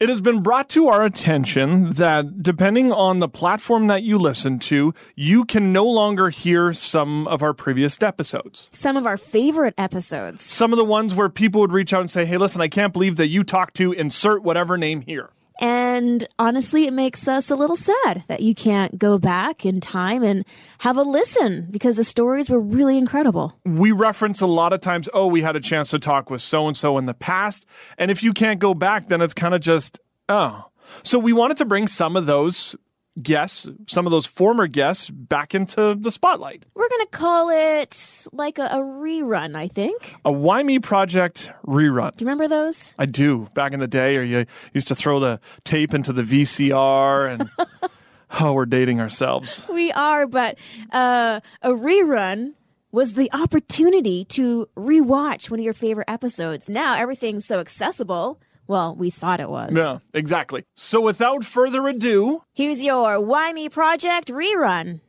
It has been brought to our attention that depending on the platform that you listen to, you can no longer hear some of our previous episodes. Some of our favorite episodes. Some of the ones where people would reach out and say, Hey, listen, I can't believe that you talked to insert whatever name here. And honestly, it makes us a little sad that you can't go back in time and have a listen because the stories were really incredible. We reference a lot of times, oh, we had a chance to talk with so and so in the past. And if you can't go back, then it's kind of just, oh. So we wanted to bring some of those guests, some of those former guests, back into the spotlight. We're going to call it like a, a, rerun, I think. A Why Me Project rerun. Do you remember those? I do. Back in the day, or you used to throw the tape into the VCR and. oh, we're dating ourselves. We are, but uh, a rerun was the opportunity to rewatch one of your favorite episodes. Now everything's so accessible well, we thought it was. Yeah, exactly. So without further ado, here's your Why Me Project rerun.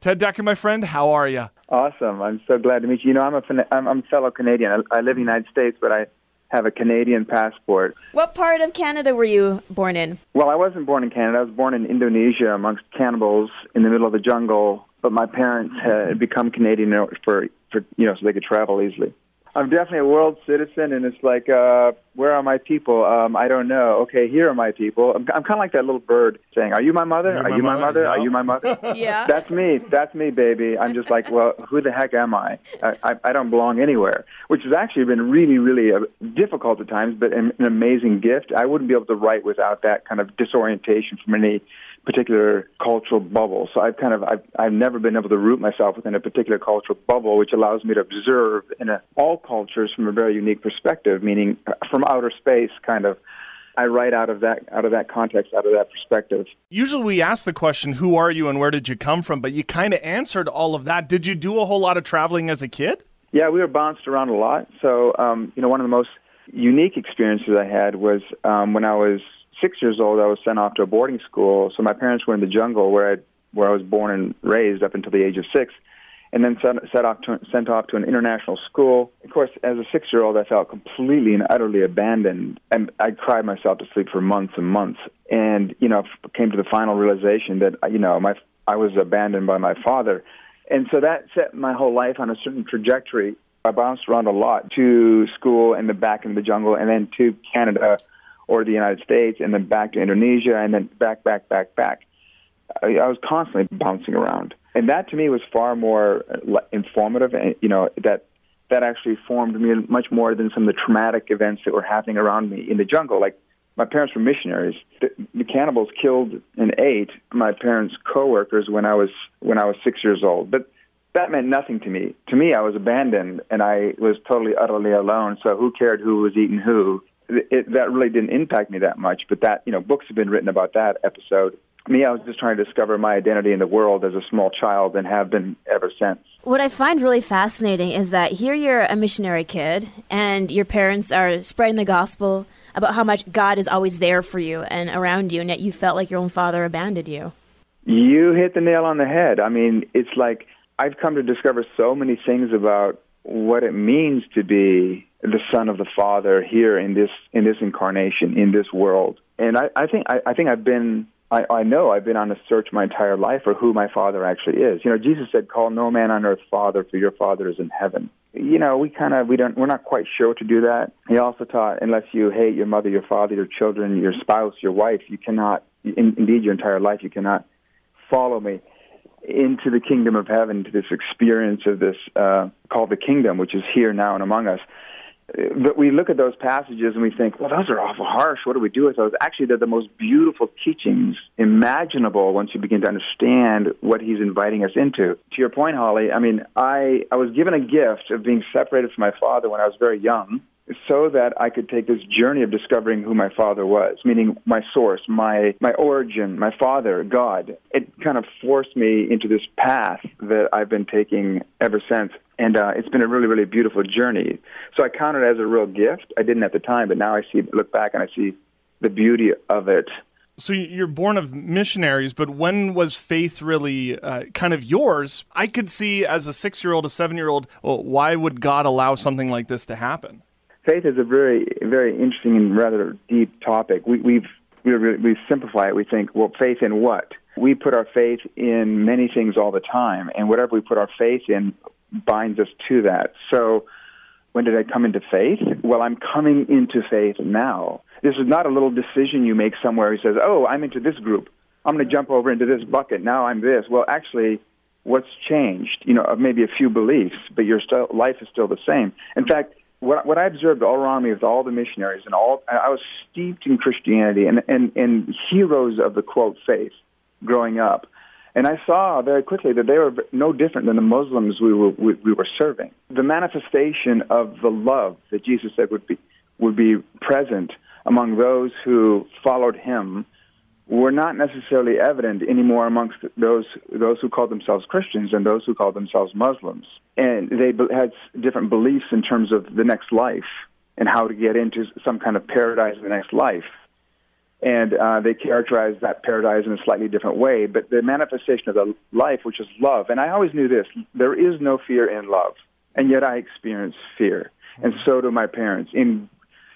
Ted Dekker, my friend, how are you? Awesome. I'm so glad to meet you. You know, I'm a, I'm, I'm a fellow Canadian. I, I live in the United States, but I have a Canadian passport. What part of Canada were you born in? Well, I wasn't born in Canada. I was born in Indonesia amongst cannibals in the middle of the jungle. But my parents had become Canadian for, for you know, so they could travel easily. I'm definitely a world citizen, and it's like, uh, where are my people? Um, I don't know. Okay, here are my people. I'm, I'm kind of like that little bird saying, "Are you my mother? You're are my you my mother? mother? No. Are you my mother?" yeah, that's me. That's me, baby. I'm just like, well, who the heck am I? I, I, I don't belong anywhere. Which has actually been really, really uh, difficult at times, but an, an amazing gift. I wouldn't be able to write without that kind of disorientation from any particular cultural bubble. So I've kind of I've, I've never been able to root myself within a particular cultural bubble, which allows me to observe in a, all cultures from a very unique perspective, meaning from outer space, kind of. I write out of that out of that context, out of that perspective. Usually, we ask the question, "Who are you and where did you come from?" But you kind of answered all of that. Did you do a whole lot of traveling as a kid? Yeah, we were bounced around a lot. So, um, you know, one of the most unique experiences I had was um, when I was six years old, I was sent off to a boarding school. So my parents were in the jungle where I where I was born and raised up until the age of six, and then sent, set off to, sent off to an international school. Of course, as a six year old, I felt completely and utterly abandoned, and I cried myself to sleep for months and months. And you know, came to the final realization that you know my I was abandoned by my father, and so that set my whole life on a certain trajectory. I bounced around a lot to school and then back into the jungle, and then to Canada or the United States, and then back to Indonesia, and then back, back, back, back. I, I was constantly bouncing around, and that to me was far more uh, informative. And you know that that actually formed me much more than some of the traumatic events that were happening around me in the jungle. Like my parents were missionaries. The, the cannibals killed and ate my parents' coworkers when I was when I was six years old, but that meant nothing to me. To me, I was abandoned and I was totally, utterly alone. So who cared who was eating who? it, that really didn't impact me that much. But that, you know, books have been written about that episode. Me, I was just trying to discover my identity in the world as a small child and have been ever since. What I find really fascinating is that here you're a missionary kid and your parents are spreading the gospel about how much God is always there for you and around you, and yet you felt like your own father abandoned you. You hit the nail on the head. I mean, it's like I've come to discover so many things about what it means to be the son of the father here in this in this incarnation in this world and i, I think I, I think i've been I, I know I've been on a search my entire life for who my father actually is. You know, Jesus said, "Call no man on earth father, for your father is in heaven." You know, we kind of we don't we're not quite sure to do that. He also taught, unless you hate your mother, your father, your children, your spouse, your wife, you cannot, in, indeed, your entire life, you cannot follow me into the kingdom of heaven, to this experience of this uh, called the kingdom, which is here now and among us but we look at those passages and we think, well, those are awful harsh. What do we do with those? Actually, they're the most beautiful teachings imaginable once you begin to understand what he's inviting us into. To your point, Holly, I mean, I, I was given a gift of being separated from my father when I was very young so that I could take this journey of discovering who my father was, meaning my source, my, my origin, my father, God. It kind of forced me into this path that I've been taking ever since. And uh, it's been a really, really beautiful journey. So I count it as a real gift. I didn't at the time, but now I see, look back and I see the beauty of it. So you're born of missionaries, but when was faith really uh, kind of yours? I could see as a six year old, a seven year old, well, why would God allow something like this to happen? Faith is a very, very interesting and rather deep topic. We, we've we, we simplify it. We think, well, faith in what? We put our faith in many things all the time, and whatever we put our faith in binds us to that. So, when did I come into faith? Well, I'm coming into faith now. This is not a little decision you make somewhere. He says, "Oh, I'm into this group. I'm going to jump over into this bucket. Now I'm this." Well, actually, what's changed? You know, maybe a few beliefs, but your st- life is still the same. In fact, what, what I observed all around me with all the missionaries and all, I was steeped in Christianity and, and, and heroes of the quote faith growing up. And I saw very quickly that they were no different than the Muslims we were, we, we were serving. The manifestation of the love that Jesus said would be, would be present among those who followed him were not necessarily evident anymore amongst those those who called themselves Christians and those who called themselves Muslims. And they had different beliefs in terms of the next life and how to get into some kind of paradise in the next life. And uh, they characterized that paradise in a slightly different way. But the manifestation of the life, which is love, and I always knew this: there is no fear in love, and yet I experience fear, and so do my parents in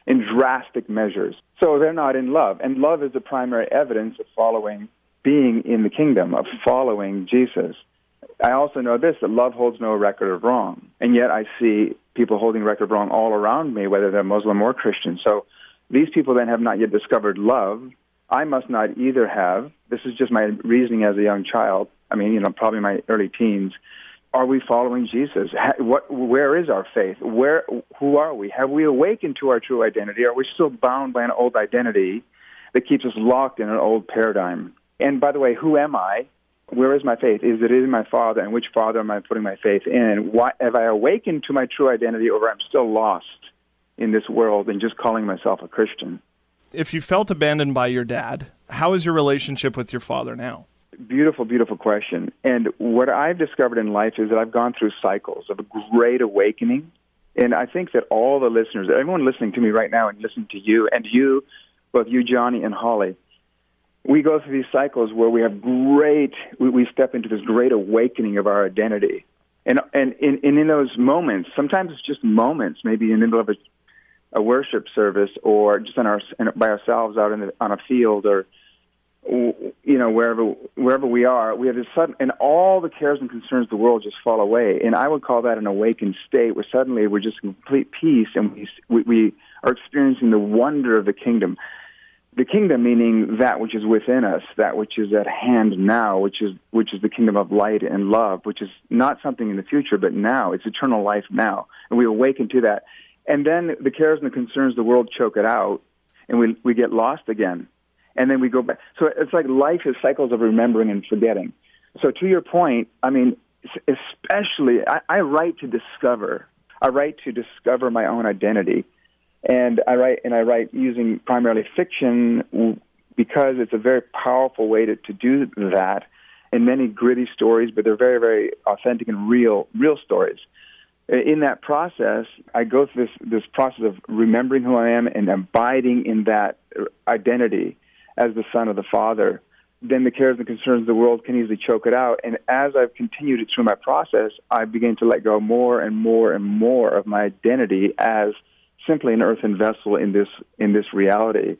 in drastic measures. So they're not in love. And love is the primary evidence of following, being in the kingdom, of following Jesus. I also know this that love holds no record of wrong. And yet I see people holding record of wrong all around me, whether they're Muslim or Christian. So these people then have not yet discovered love. I must not either have. This is just my reasoning as a young child. I mean, you know, probably my early teens are we following Jesus? What, where is our faith? Where, who are we? Have we awakened to our true identity? Are we still bound by an old identity that keeps us locked in an old paradigm? And by the way, who am I? Where is my faith? Is it in my Father? And which Father am I putting my faith in? Why, have I awakened to my true identity, or am I'm still lost in this world and just calling myself a Christian? If you felt abandoned by your dad, how is your relationship with your father now? Beautiful, beautiful question. And what I've discovered in life is that I've gone through cycles of a great awakening. And I think that all the listeners, everyone listening to me right now and listening to you, and you, both you, Johnny, and Holly, we go through these cycles where we have great, we, we step into this great awakening of our identity. And, and, in, and in those moments, sometimes it's just moments, maybe in the middle of a, a worship service or just on our, by ourselves out in the, on a field or you know wherever wherever we are we have this sudden and all the cares and concerns of the world just fall away. And i would call that an awakened state where suddenly we're just in complete peace and we we, we are experiencing the wonder of the kingdom. The kingdom meaning that which is within us that which is at hand now which is which is the kingdom of light and love which is not something in the future but now. It's eternal life now. And we awaken to that. And then the cares and the concerns of the world choke it out and we we get lost again and then we go back. So it's like life is cycles of remembering and forgetting. So to your point, I mean, especially I, I write to discover. I write to discover my own identity, and I write and I write using primarily fiction because it's a very powerful way to, to do that. And many gritty stories, but they're very, very authentic and real, real stories. In that process, I go through this this process of remembering who I am and abiding in that identity as the son of the Father, then the cares and concerns of the world can easily choke it out. And as I've continued it through my process, I begin to let go more and more and more of my identity as simply an earthen vessel in this in this reality,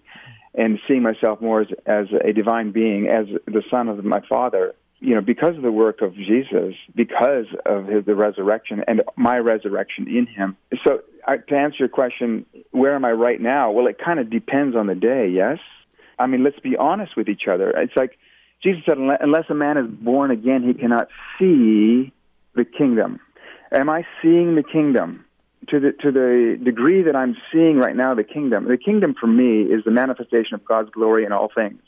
and seeing myself more as, as a divine being, as the son of my Father. You know, because of the work of Jesus, because of his, the resurrection and my resurrection in him. So, I, to answer your question, where am I right now? Well, it kind of depends on the day. Yes, I mean, let's be honest with each other. It's like Jesus said, unless a man is born again, he cannot see the kingdom. Am I seeing the kingdom? To the, to the degree that I'm seeing right now the kingdom, the kingdom for me is the manifestation of God's glory in all things,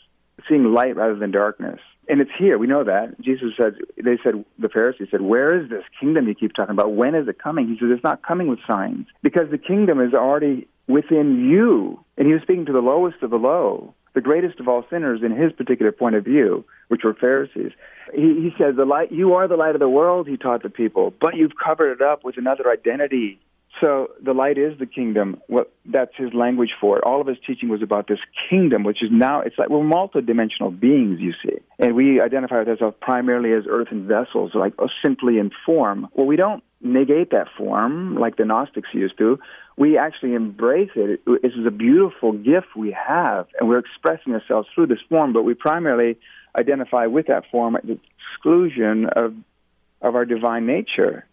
seeing light rather than darkness. And it's here. We know that. Jesus said, they said, the Pharisees said, where is this kingdom you keep talking about? When is it coming? He said, it's not coming with signs because the kingdom is already within you. And he was speaking to the lowest of the low the greatest of all sinners in his particular point of view, which were Pharisees. He, he says, "The light, you are the light of the world." He taught the people, but you've covered it up with another identity. So the light is the kingdom. What that's his language for it. All of his teaching was about this kingdom, which is now it's like we're multidimensional beings, you see, and we identify with ourselves primarily as earthen vessels, like oh, simply in form. Well, we don't negate that form like the Gnostics used to. We actually embrace it. This is a beautiful gift we have, and we're expressing ourselves through this form, but we primarily identify with that form at the exclusion of, of our divine nature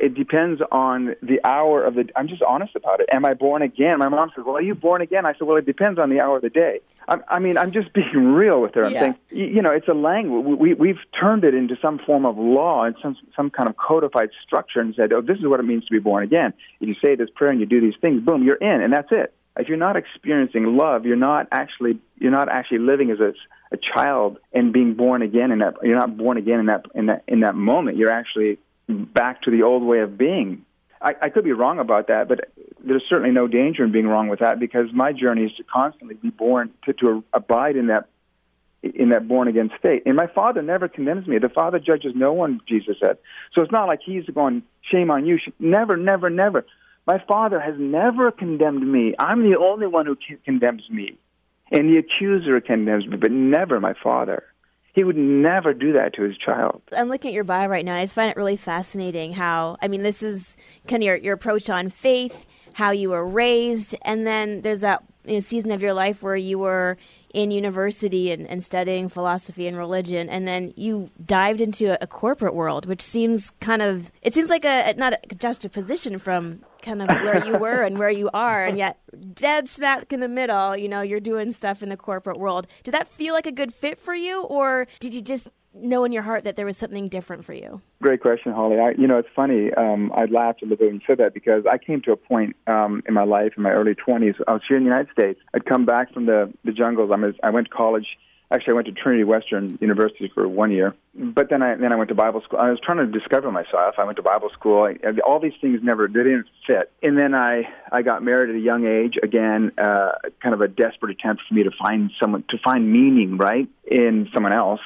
it depends on the hour of the. I'm just honest about it. Am I born again? My mom says, "Well, are you born again?" I said, "Well, it depends on the hour of the day." I, I mean, I'm just being real with her. I'm Yeah. saying, you, know, it's a language. We, we've turned it into some form of law and some some kind of codified structure, and said, "Oh, this is what it means to be born again." If you say this prayer and you do these things, boom, you're in, and that's it. If you're not experiencing love, you're not actually you're not actually living as a, a child and being born again in that. You're not born again in that in that in that moment. You're actually back to the old way of being. I, I could be wrong about that, but there's certainly no danger in being wrong with that because my journey is to constantly be born to, to abide in that in that born again state. And my father never condemns me. The father judges no one, Jesus said. So it's not like he's going, shame on you. Never, never, never. My father has never condemned me. I'm the only one who condemns me. And the accuser condemns me, but never my father. He would never do that to his child. I'm looking at your bio right now. I just find it really fascinating how, I mean, this is kind of your, your approach on faith, how you were raised, and then there's that you know, season of your life where you were in university and, and studying philosophy and religion, and then you dived into a, a corporate world, which seems kind of, it seems like a, not just a juxtaposition from kind of where you were and where you are, and yet dead smack in the middle, you know, you're doing stuff in the corporate world. Did that feel like a good fit for you, or did you just know in your heart that there was something different for you? Great question, Holly. I, you know, it's funny. Um, I laughed a little bit when you said that because I came to a point um, in my life, in my early 20s. I was here in the United States. I'd come back from the, the jungles. I, was, I went to college. Actually, I went to Trinity Western University for one year, but then I then I went to Bible school. I was trying to discover myself. I went to Bible school. I, all these things never they didn't fit. And then I I got married at a young age. Again, uh, kind of a desperate attempt for me to find someone to find meaning, right, in someone else.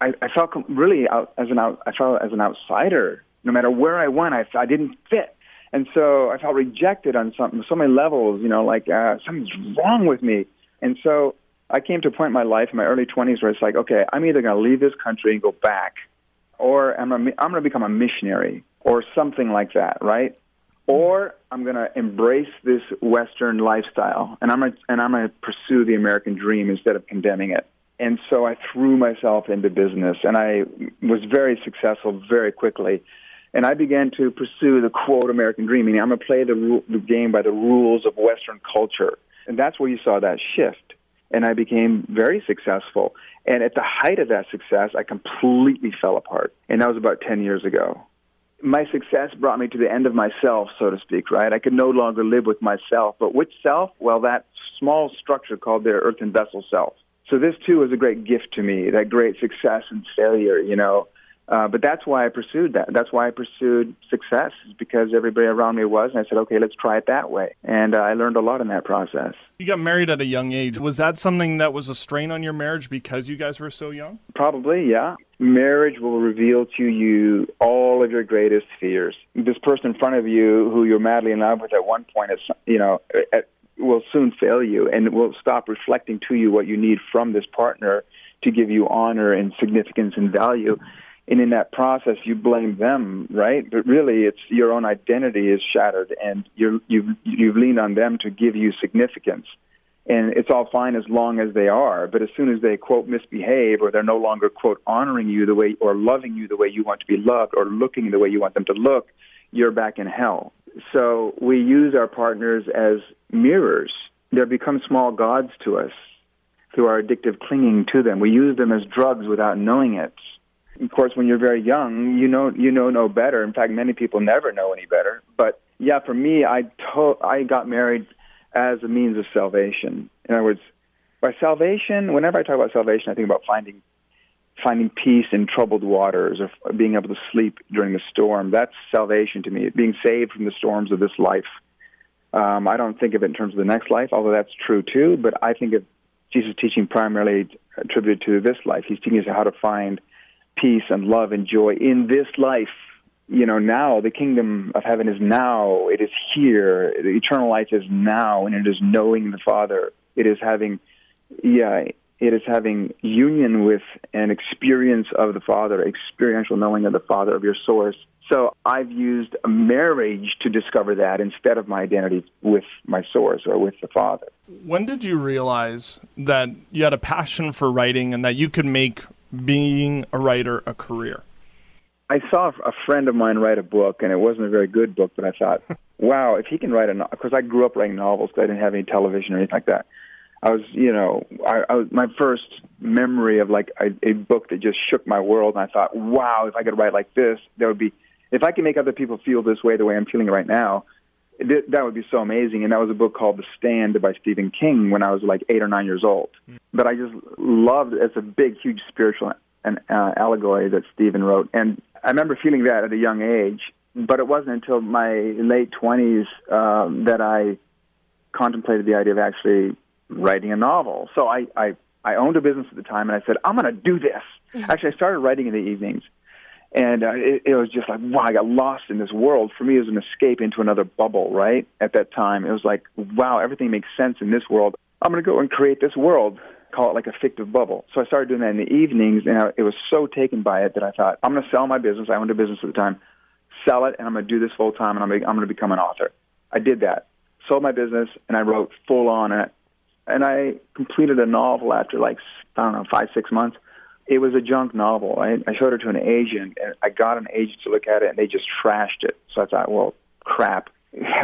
I, I felt really out, as an out, I felt as an outsider. No matter where I went, I, I didn't fit, and so I felt rejected on some so many levels. You know, like uh, something's wrong with me, and so I came to a point in my life in my early 20s where it's like, okay, I'm either going to leave this country and go back, or I'm going to, I'm going to become a missionary or something like that, right? Mm-hmm. Or I'm going to embrace this Western lifestyle and I'm going to, and I'm going to pursue the American dream instead of condemning it. And so I threw myself into business and I was very successful very quickly. And I began to pursue the quote American dream, meaning I'm going to play the, the game by the rules of Western culture. And that's where you saw that shift and I became very successful. And at the height of that success, I completely fell apart. And that was about 10 years ago. My success brought me to the end of myself, so to speak, right? I could no longer live with myself. But which self? Well, that small structure called their earthen vessel self. So this too was a great gift to me, that great success and failure, you know. Uh, but that's why I pursued that. That's why I pursued success, is because everybody around me was, and I said, okay, let's try it that way. And uh, I learned a lot in that process. You got married at a young age. Was that something that was a strain on your marriage because you guys were so young? Probably, yeah. Marriage will reveal to you all of your greatest fears. This person in front of you, who you're madly in love with at one point, is, you know, at, will soon fail you and will stop reflecting to you what you need from this partner to give you honor and significance and value. And in that process, you blame them, right? But really, it's your own identity is shattered, and you're, you've you've leaned on them to give you significance. And it's all fine as long as they are, but as soon as they quote misbehave, or they're no longer quote honoring you the way, or loving you the way you want to be loved, or looking the way you want them to look, you're back in hell. So we use our partners as mirrors. They become small gods to us through our addictive clinging to them. We use them as drugs without knowing it of course, when you're very young, you know you know no better. In fact, many people never know any better. But yeah, for me, I to- I got married as a means of salvation. In other words, by salvation, whenever I talk about salvation, I think about finding finding peace in troubled waters or being able to sleep during the storm. That's salvation to me. Being saved from the storms of this life. Um, I don't think of it in terms of the next life, although that's true too. But I think of Jesus' teaching primarily attributed to this life. He's teaching us how to find peace and love and joy in this life. You know, now the kingdom of heaven is now. It is here. The eternal life is now, and it is knowing the Father. It is having, yeah, it is having union with an experience of the Father, experiential knowing of the Father of your source, So I've used a marriage to discover that instead of my identity with my source or with the Father. When did you realize that you had a passion for writing and that you could make being a writer a career? I saw a friend of mine write a book, and it wasn't a very good book, but I thought, wow, if he can write a novel, because I grew up writing novels because I didn't have any television or anything like that. I was, you know, I, I was my first memory of like a, a book that just shook my world, and I thought, wow, if I could write like this, there would be, if I can make other people feel this way, the way I'm feeling right now, th- that would be so amazing. And that was a book called The Stand by Stephen King when I was like eight or nine years old. Mm. But I just loved it. It's a big, huge spiritual an uh, allegory that Stephen wrote, and I remember feeling that at a young age. But it wasn't until my late twenties um, that I contemplated the idea of actually writing a novel. So I, I, I owned a business at the time, and I said, I'm going to do this. Actually, I started writing in the evenings, and uh, it, it was just like, wow, I got lost in this world. For me, it was an escape into another bubble, right? At that time, it was like, wow, everything makes sense in this world. I'm going to go and create this world, call it like a fictive bubble. So I started doing that in the evenings, and I, it was so taken by it that I thought, I'm going to sell my business. I owned a business at the time, sell it, and I'm going to do this full time, and I'm, I'm going to become an author. I did that, sold my business, and I wrote full on. it and I completed a novel after like I don't know five six months. It was a junk novel. I, I showed it to an agent, and I got an agent to look at it, and they just trashed it. So I thought, well, crap.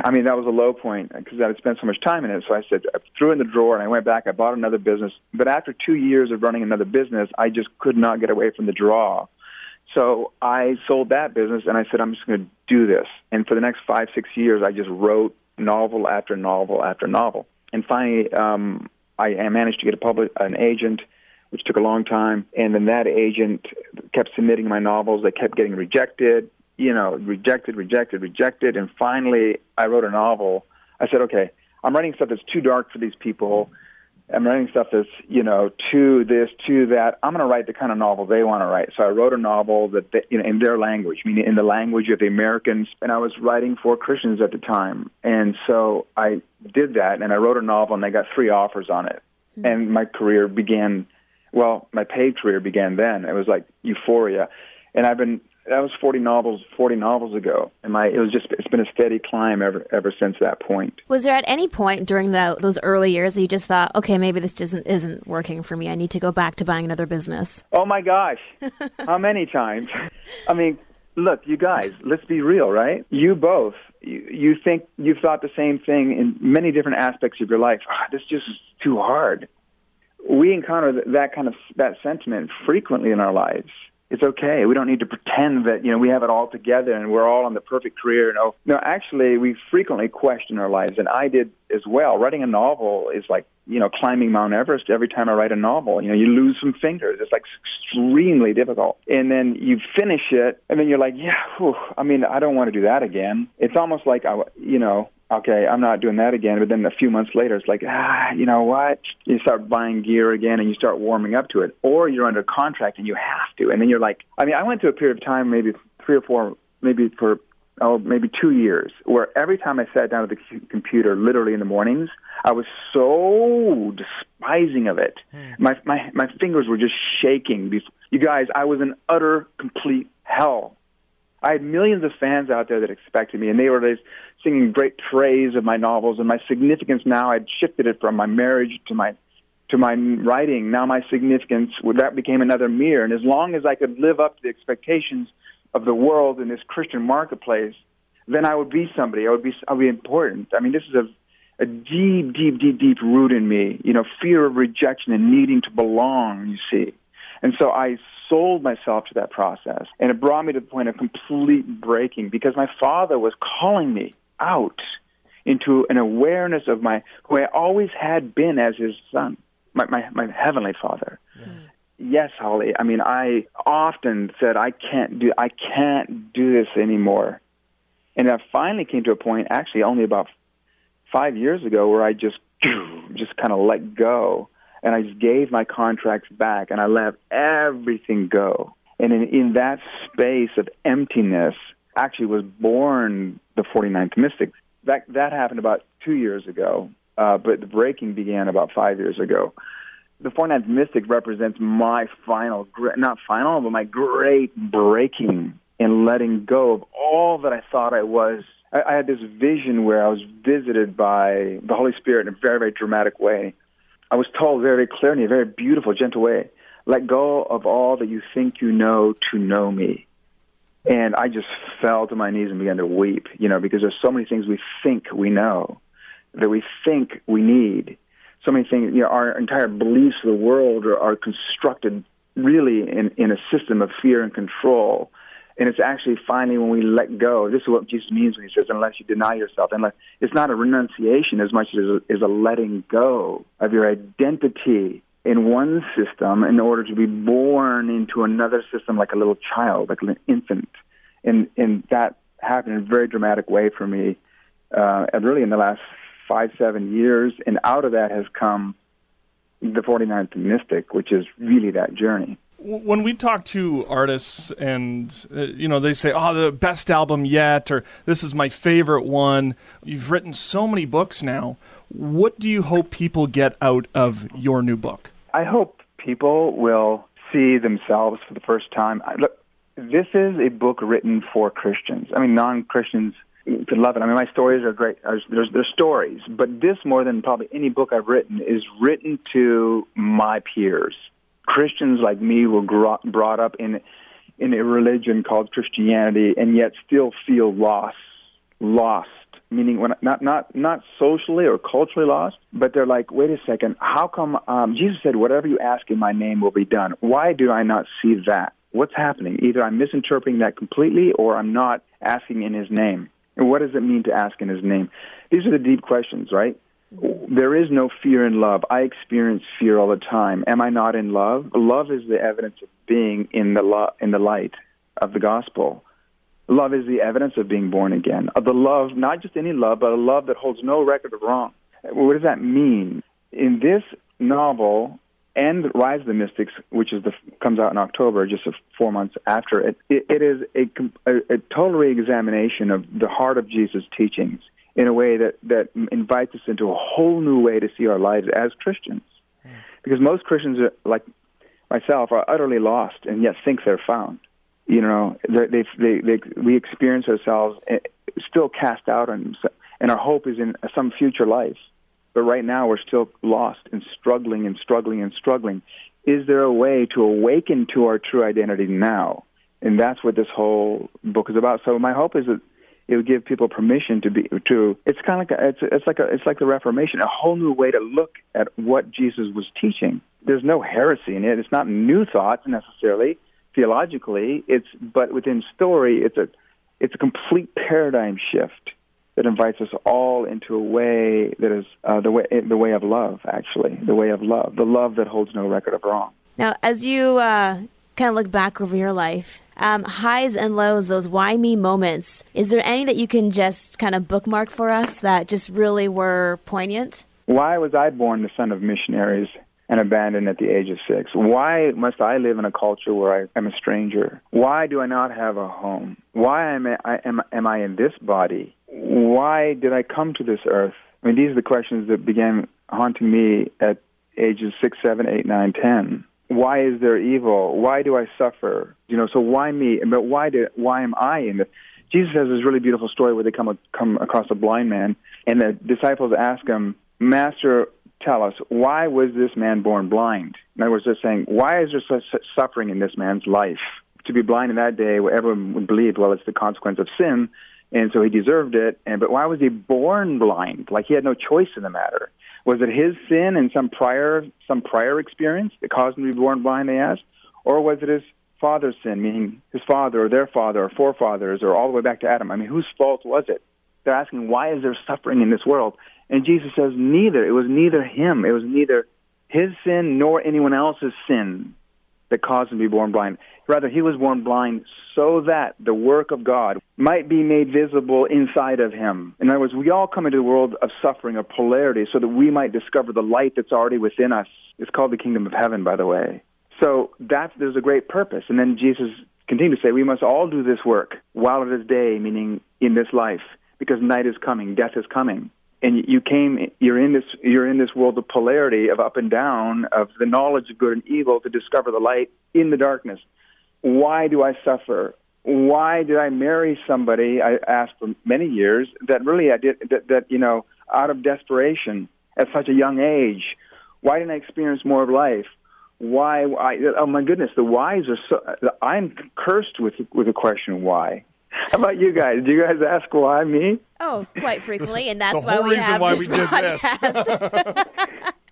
I mean, that was a low point because I had spent so much time in it. So I said, I threw in the drawer, and I went back. I bought another business. But after two years of running another business, I just could not get away from the draw. So I sold that business, and I said, I'm just going to do this. And for the next five, six years, I just wrote novel after novel after novel and finally, um, I managed to get a public an agent, which took a long time. And then that agent kept submitting my novels. They kept getting rejected. You know, rejected, rejected, rejected. And finally, I wrote a novel. I said, okay, I'm writing stuff that's too dark for these people. I'm writing stuff that's, you know, to this, to that. I'm going to write the kind of novel they want to write. So I wrote a novel that, they, you know, in their language, meaning in the language of the Americans. And I was writing for Christians at the time. And so I did that, and I wrote a novel, and I got three offers on it. Mm-hmm. And my career began, well, my paid career began then. It was like euphoria. And I've been that was 40 novels 40 novels ago. And my it was just it's been a steady climb ever ever since that point. Was there at any point during the, those early years that you just thought okay maybe this isn't isn't working for me. I need to go back to buying another business oh my gosh. How many times? I mean look you guys let's be real right? You both you, you think you've thought the same thing in many different aspects of your life. Oh, this just is too hard we encounter that kind of that sentiment frequently in our lives it's okay. We don't need to pretend that you know we have it all together and we're all on the perfect career. No, oh, no. Actually, we frequently question our lives, and I did as well. Writing a novel is like you know climbing Mount Everest. Every time I write a novel, you know you lose some fingers. It's like extremely difficult, and then you finish it, and then you're like, yeah. Whew, I mean, I don't want to do that again. It's almost like I, you know, okay, I'm not doing that again. But then a few months later, it's like, ah, you know what? You start buying gear again and you start warming up to it. Or you're under contract and you have to. And then you're like, I mean, I went through a period of time, maybe three or four, maybe for, oh, maybe two years, where every time I sat down at the computer, literally in the mornings, I was so despising of it. Hmm. My, my, my fingers were just shaking. You guys, I was in utter, complete hell. I had millions of fans out there that expected me, and they were just singing great praise of my novels and my significance. Now I'd shifted it from my marriage to my to my writing. Now my significance that became another mirror, and as long as I could live up to the expectations of the world in this Christian marketplace, then I would be somebody. I would be I would be important. I mean, this is a a deep, deep, deep, deep root in me. You know, fear of rejection and needing to belong. You see, and so I sold myself to that process. And it brought me to the point of complete breaking because my father was calling me out into an awareness of my who I always had been as his son, my my, my heavenly father. Yeah. Yes, Holly. I mean, I often said I can't do I can't do this anymore, and I finally came to a point, actually, only about five years ago, where I just just kind of let go and I just gave my contracts back and I let everything go. And in, in that space of emptiness, actually was born the 49th Mystic. That, that happened about two years ago, uh, but the breaking began about five years ago. The 49th Mystic represents my final, not final, but my great breaking and letting go of all that I thought I was. I, I had this vision where I was visited by the Holy Spirit in a very, very dramatic way. I was told very, very clearly, in a very beautiful, gentle way, let go of all that you think you know to know me. And I just fell to my knees and began to weep, you know, because there's so many things we think we know, that we think we need. So many things, you know, our entire beliefs of the world are, are constructed really in, in a system of fear and control. And it's actually finally when we let go. This is what Jesus means when he says, "Unless you deny yourself." Unless, it's not a renunciation as much as as a letting go of your identity in one system in order to be born into another system, like a little child, like an infant. And and that happened in a very dramatic way for me, uh, and really in the last five seven years. And out of that has come the 49th Mystic, which is really that journey. When we talk to artists and, uh, you know, they say, oh, the best album yet, or this is my favorite one, you've written so many books now. What do you hope people get out of your new book? I hope people will see themselves for the first time. Look, this is a book written for Christians. I mean, non Christians could love it. I mean, my stories are great. There's, there's stories, but this more than probably any book I've written is written to my peers, Christians like me were brought up in in a religion called Christianity, and yet still feel lost, lost. Meaning, when not not not socially or culturally lost, but they're like, wait a second, how come um, Jesus said, "Whatever you ask in my name will be done"? Why do I not see that? What's happening? Either I'm misinterpreting that completely, or I'm not asking in His name. And what does it mean to ask in His name? These are the deep questions, right? There is no fear in love. I experience fear all the time. Am I not in love? Love is the evidence of being in the lo- in the light of the gospel. Love is the evidence of being born again. Of the love, not just any love, but a love that holds no record of wrong. What does that mean? In this novel, and Rise of the Mystics, which is the comes out in October, just four months after it. It, it is a, a, a total reexamination of the heart of Jesus' teachings in a way that that invites us into a whole new way to see our lives as Christians, mm. because most Christians, are, like myself, are utterly lost and yet think they're found. You know, they they they, we experience ourselves eh, still cast out, and and our hope is in some future life but right now we're still lost and struggling and struggling and struggling. Is there a way to awaken to our true identity now? And that's what this whole book is about. So my hope is that it would give people permission to be to. It's kind of like a, it's it's like a it's like the Reformation, a whole new way to look at what Jesus was teaching. There's no heresy in it. It's not new thoughts necessarily theologically. It's but within story, it's a it's a complete paradigm shift that invites us all into a way that is uh, the way the way of love. Actually, the way of love, the love that holds no record of wrong. Now, as you uh, kind of look back over your life, um, highs and lows, those why me moments. Is there any that you can just kind of bookmark for us that just really were poignant? Why was I born the son of missionaries? And abandoned at the age of six? Why must I live in a culture where I am a stranger? Why do I not have a home? Why am I, am, am I in this body? why did I come to this earth? I mean, these are the questions that began haunting me at ages six, seven, eight, nine, ten. Why is there evil? Why do I suffer? You know, so why me? But why did why am I in this? Jesus has this really beautiful story where they come come across a blind man, and the disciples ask him, "Master, tell us why was this man born blind?" In other words, they're saying, "Why is there such suffering in this man's life?" To be blind in that day, everyone would believe, well, it's the consequence of sin and so he deserved it. And but why was he born blind? Like he had no choice in the matter. Was it his sin and some prior some prior experience that caused him to be born blind? They asked, or was it his father's sin, meaning his father or their father or forefathers or all the way back to Adam? I mean, whose fault was it? They're asking, why is there suffering in this world? And Jesus says, neither. It was neither him. It was neither his sin nor anyone else's sin that caused him to be born blind. Rather, he was born blind so that the work of God might be made visible inside of him. In other words, we all come into the world of suffering, of polarity, so that we might discover the light that's already within us. It's called the kingdom of heaven, by the way. So that's, there's a great purpose. And then Jesus continued to say, we must all do this work while it is day, meaning in this life, because night is coming, death is coming and you came you're in this you're in this world of polarity of up and down of the knowledge of good and evil to discover the light in the darkness why do i suffer why did I marry somebody I asked for many years that really I did that, that you know out of desperation at such a young age? Why didn't I experience more of life? Why? why oh my goodness, the whys are so. I'm cursed with with the question why. How about you guys? Do you guys ask why me? Oh, quite frequently, and that's The why whole we reason have why this we did this. podcast.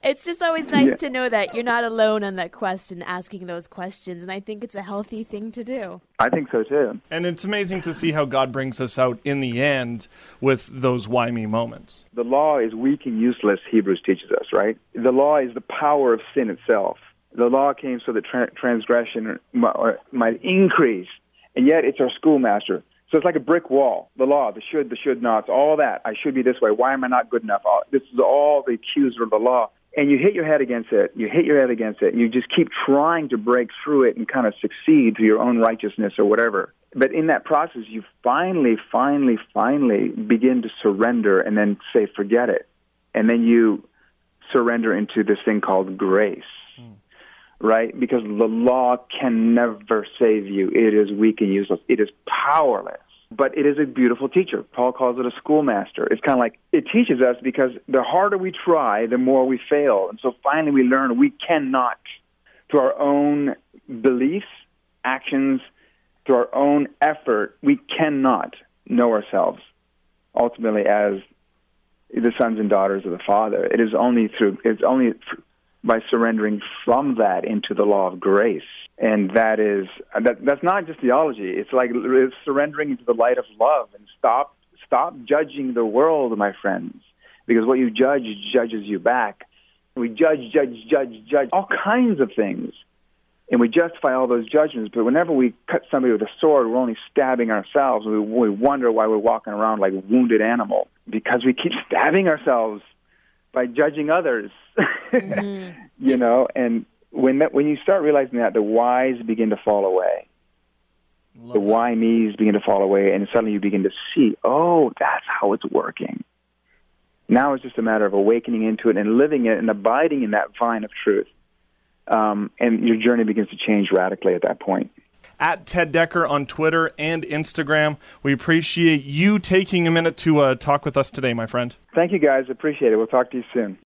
it's just always nice Yeah. to know that you're not alone on that quest and asking those questions, and I think it's a healthy thing to do. I think so too. And it's amazing to see how God brings us out in the end with those why me moments. The law is weak and useless, Hebrews teaches us, right? The law is the power of sin itself. The law came so that tra- transgression might increase, and yet it's our schoolmaster. So it's like a brick wall. The law, the should, the should nots, all that. I should be this way. Why am I not good enough? This is all the accuser of the law. And you hit your head against it. You hit your head against it. You just keep trying to break through it and kind of succeed through your own righteousness or whatever. But in that process, you finally, finally, finally begin to surrender and then say, forget it. And then you surrender into this thing called grace, right? Because the law can never save you. It is weak and useless. It is powerless. But it is a beautiful teacher. Paul calls it a schoolmaster. It's kind of like it teaches us because the harder we try, the more we fail. And so finally we learn we cannot, through our own beliefs, actions, through our own effort, we cannot know ourselves ultimately as the sons and daughters of the Father. It is only through it's only by surrendering from that into the law of grace, and that is that that's not just theology. It's like surrendering into the light of love and stop stop judging the world, my friends, because what you judge judges you back. We judge, judge, judge, judge all kinds of things and we justify all those judgments. But whenever we cut somebody with a sword, we're only stabbing ourselves. We, we wonder why we're walking around like a wounded animal because we keep stabbing ourselves by judging others. you know, and when that, when you start realizing that, the whys begin to fall away. The why me's begin to fall away, and suddenly you begin to see, oh, that's how it's working. Now it's just a matter of awakening into it and living it and abiding in that vine of truth um, and your journey begins to change radically at that point. At Ted Dekker on Twitter and Instagram. We appreciate you taking a minute to uh, talk with us today, my friend. Thank you, guys. Appreciate it. We'll talk to you soon.